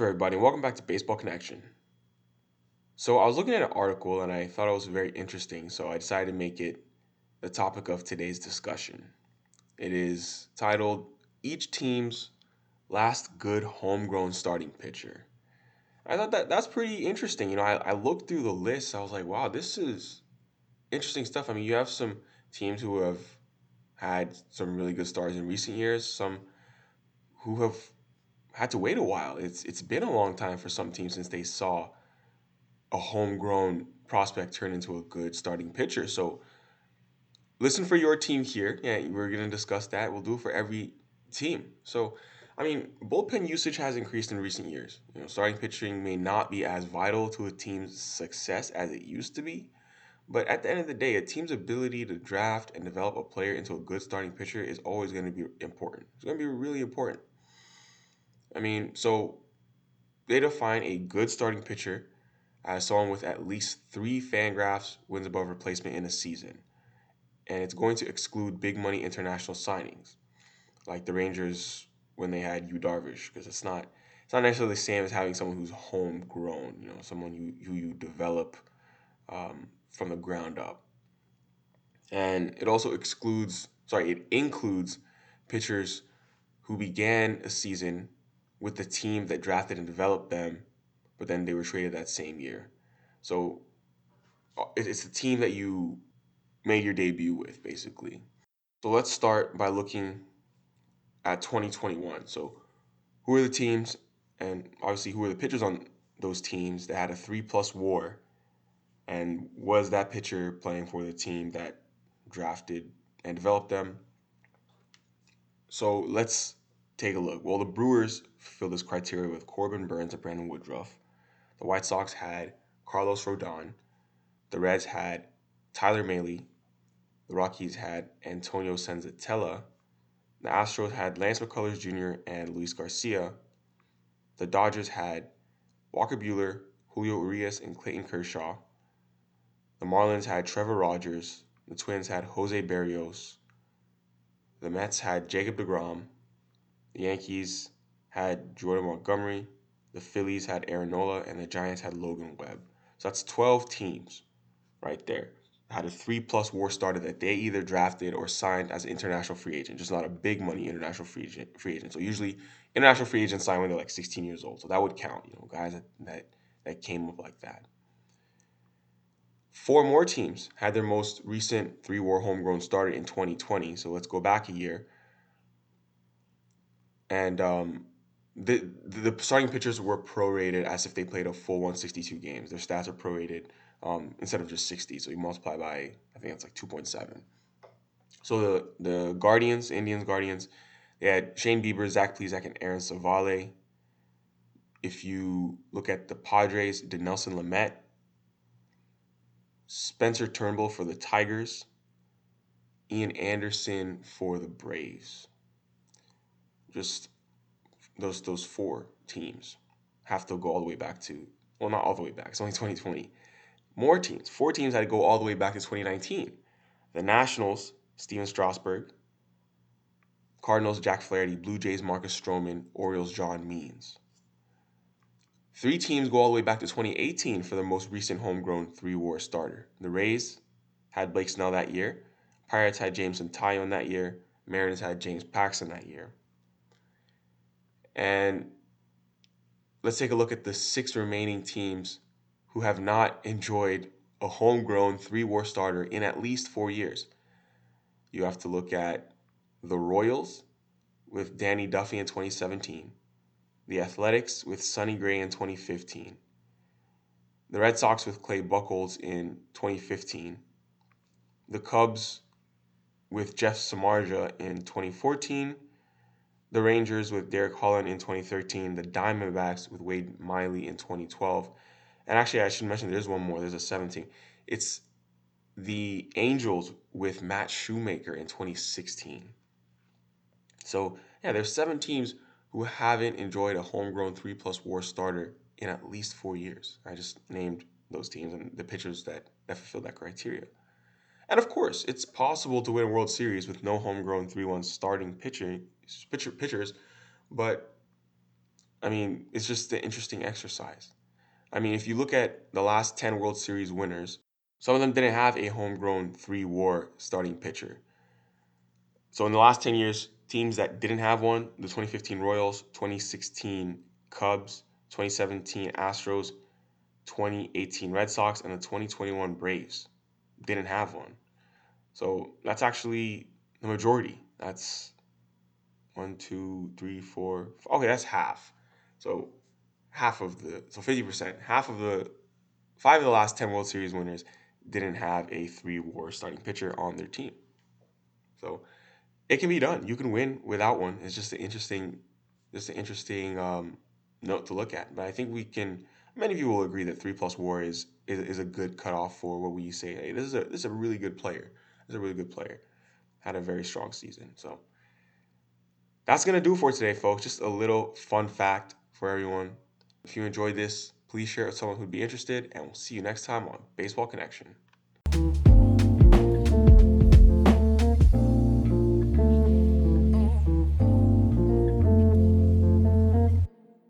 Up, everybody? Welcome back to Baseball Connection. So, I was looking at an article and I thought it was very interesting, so I decided to make it the topic of today's discussion. It is titled Each Team's Last Good Homegrown Starting Pitcher. I thought that that's pretty interesting. You know, I, I looked through the list, I was like, wow, this is interesting stuff. I mean, you have some teams who have had some really good stars in recent years, some who have had to wait a while. It's it's been a long time for some teams since they saw a homegrown prospect turn into a good starting pitcher. So listen for your team here. Yeah, we're gonna discuss that. We'll do it for every team. So I mean, bullpen usage has increased in recent years. You know, starting pitching may not be as vital to a team's success as it used to be, but at the end of the day, a team's ability to draft and develop a player into a good starting pitcher is always going to be important. It's going to be really important. I mean, so they define a good starting pitcher as someone with at least three Fangraphs wins above replacement in a season. And it's going to exclude big money international signings, like the Rangers when they had Yu Darvish, because it's not it's not necessarily the same as having someone who's homegrown, you know, someone who, who you develop um, from the ground up. And it also excludes, sorry, it includes pitchers who began a season with the team that drafted and developed them, but then they were traded that same year. So uh, it's the team that you made your debut with, basically. So let's start by looking at 2021. So who are the teams, and obviously who are the pitchers on those teams that had a three plus WAR, and was that pitcher playing for the team that drafted and developed them? So let's take a look. Well, the Brewers fill this criteria with Corbin Burnes and Brandon Woodruff. The White Sox had Carlos Rodon. The Reds had Tyler Mahle. The Rockies had Antonio Senzatela. The Astros had Lance McCullers Jr. and Luis Garcia. The Dodgers had Walker Buehler, Julio Urias, and Clayton Kershaw. The Marlins had Trevor Rogers. The Twins had Jose Berrios. The Mets had Jacob DeGrom. The Yankees had Jordan Montgomery, the Phillies had Aaron Nola, and the Giants had Logan Webb. So that's 12 teams right there. Had a three plus war starter that they either drafted or signed as an international free agent, just not a big money international free agent. Free agent. So usually international free agents sign when they're like 16 years old. So that would count, you know, guys that, that, that came up like that. Four more teams had their most recent three war homegrown starter in 2020. So let's go back a year and um, the the starting pitchers were prorated as if they played a full 162 games. Their stats are prorated um, instead of just 60. So you multiply by I think it's like 2.7. So the the Guardians, Indians, Guardians, they had Shane Bieber, Zach Plesac, and Aaron Civale. If you look at the Padres, Dinelson Lamet, Spencer Turnbull for the Tigers, Ian Anderson for the Braves just those those four teams have to go all the way back to well not all the way back it's only 2020 more teams four teams had to go all the way back to 2019 the nationals stephen strasburg cardinals jack flaherty blue jays marcus stroman orioles john means. Three teams go all the way back to 2018 for the most recent homegrown three war starter. The rays had blake snell that year pirates had jameson taillon that year mariners had james paxton that year and let's take a look at the six remaining teams who have not enjoyed a homegrown three war starter in at least four years. You have to look at the Royals with Danny Duffy in 2017, the Athletics with Sonny Gray in 2015, the Red Sox with Clay Buchholz in 2015, the Cubs with Jeff Samardzija in 2014 the Rangers with Derek Holland in 2013, the Diamondbacks with Wade Miley in 2012. And actually, I should mention there's one more. There's a 17. It's the Angels with Matt Shoemaker in 2016. So, yeah, there's seven teams who haven't enjoyed a homegrown three plus war starter in at least four years. I just named those teams and the pitchers that, that fulfill that criteria. And of course, it's possible to win a World Series with no homegrown 3 1 starting pitcher, pitcher, pitchers, but I mean, it's just an interesting exercise. I mean, if you look at the last 10 World Series winners, some of them didn't have a homegrown three war starting pitcher. So in the last 10 years, teams that didn't have one the 2015 Royals, 2016 Cubs, 2017 Astros, 2018 Red Sox, and the 2021 Braves didn't have one. So that's actually the majority. That's one, two, three, four. Okay, that's half. So half of the so fifty percent, half of the five of the last ten World Series winners didn't have a three WAR starting pitcher on their team. So it can be done. You can win without one. It's just an interesting, just an interesting um, note to look at. But I think we can. Many of you will agree that three plus WAR is, is is a good cutoff for what we say. Hey, this is a this is a really good player. This is a really good player. Had a very strong season. So that's gonna do for today, folks. Just a little fun fact for everyone. If you enjoyed this, please share it with someone who'd be interested, and we'll see you next time on Baseball Connection.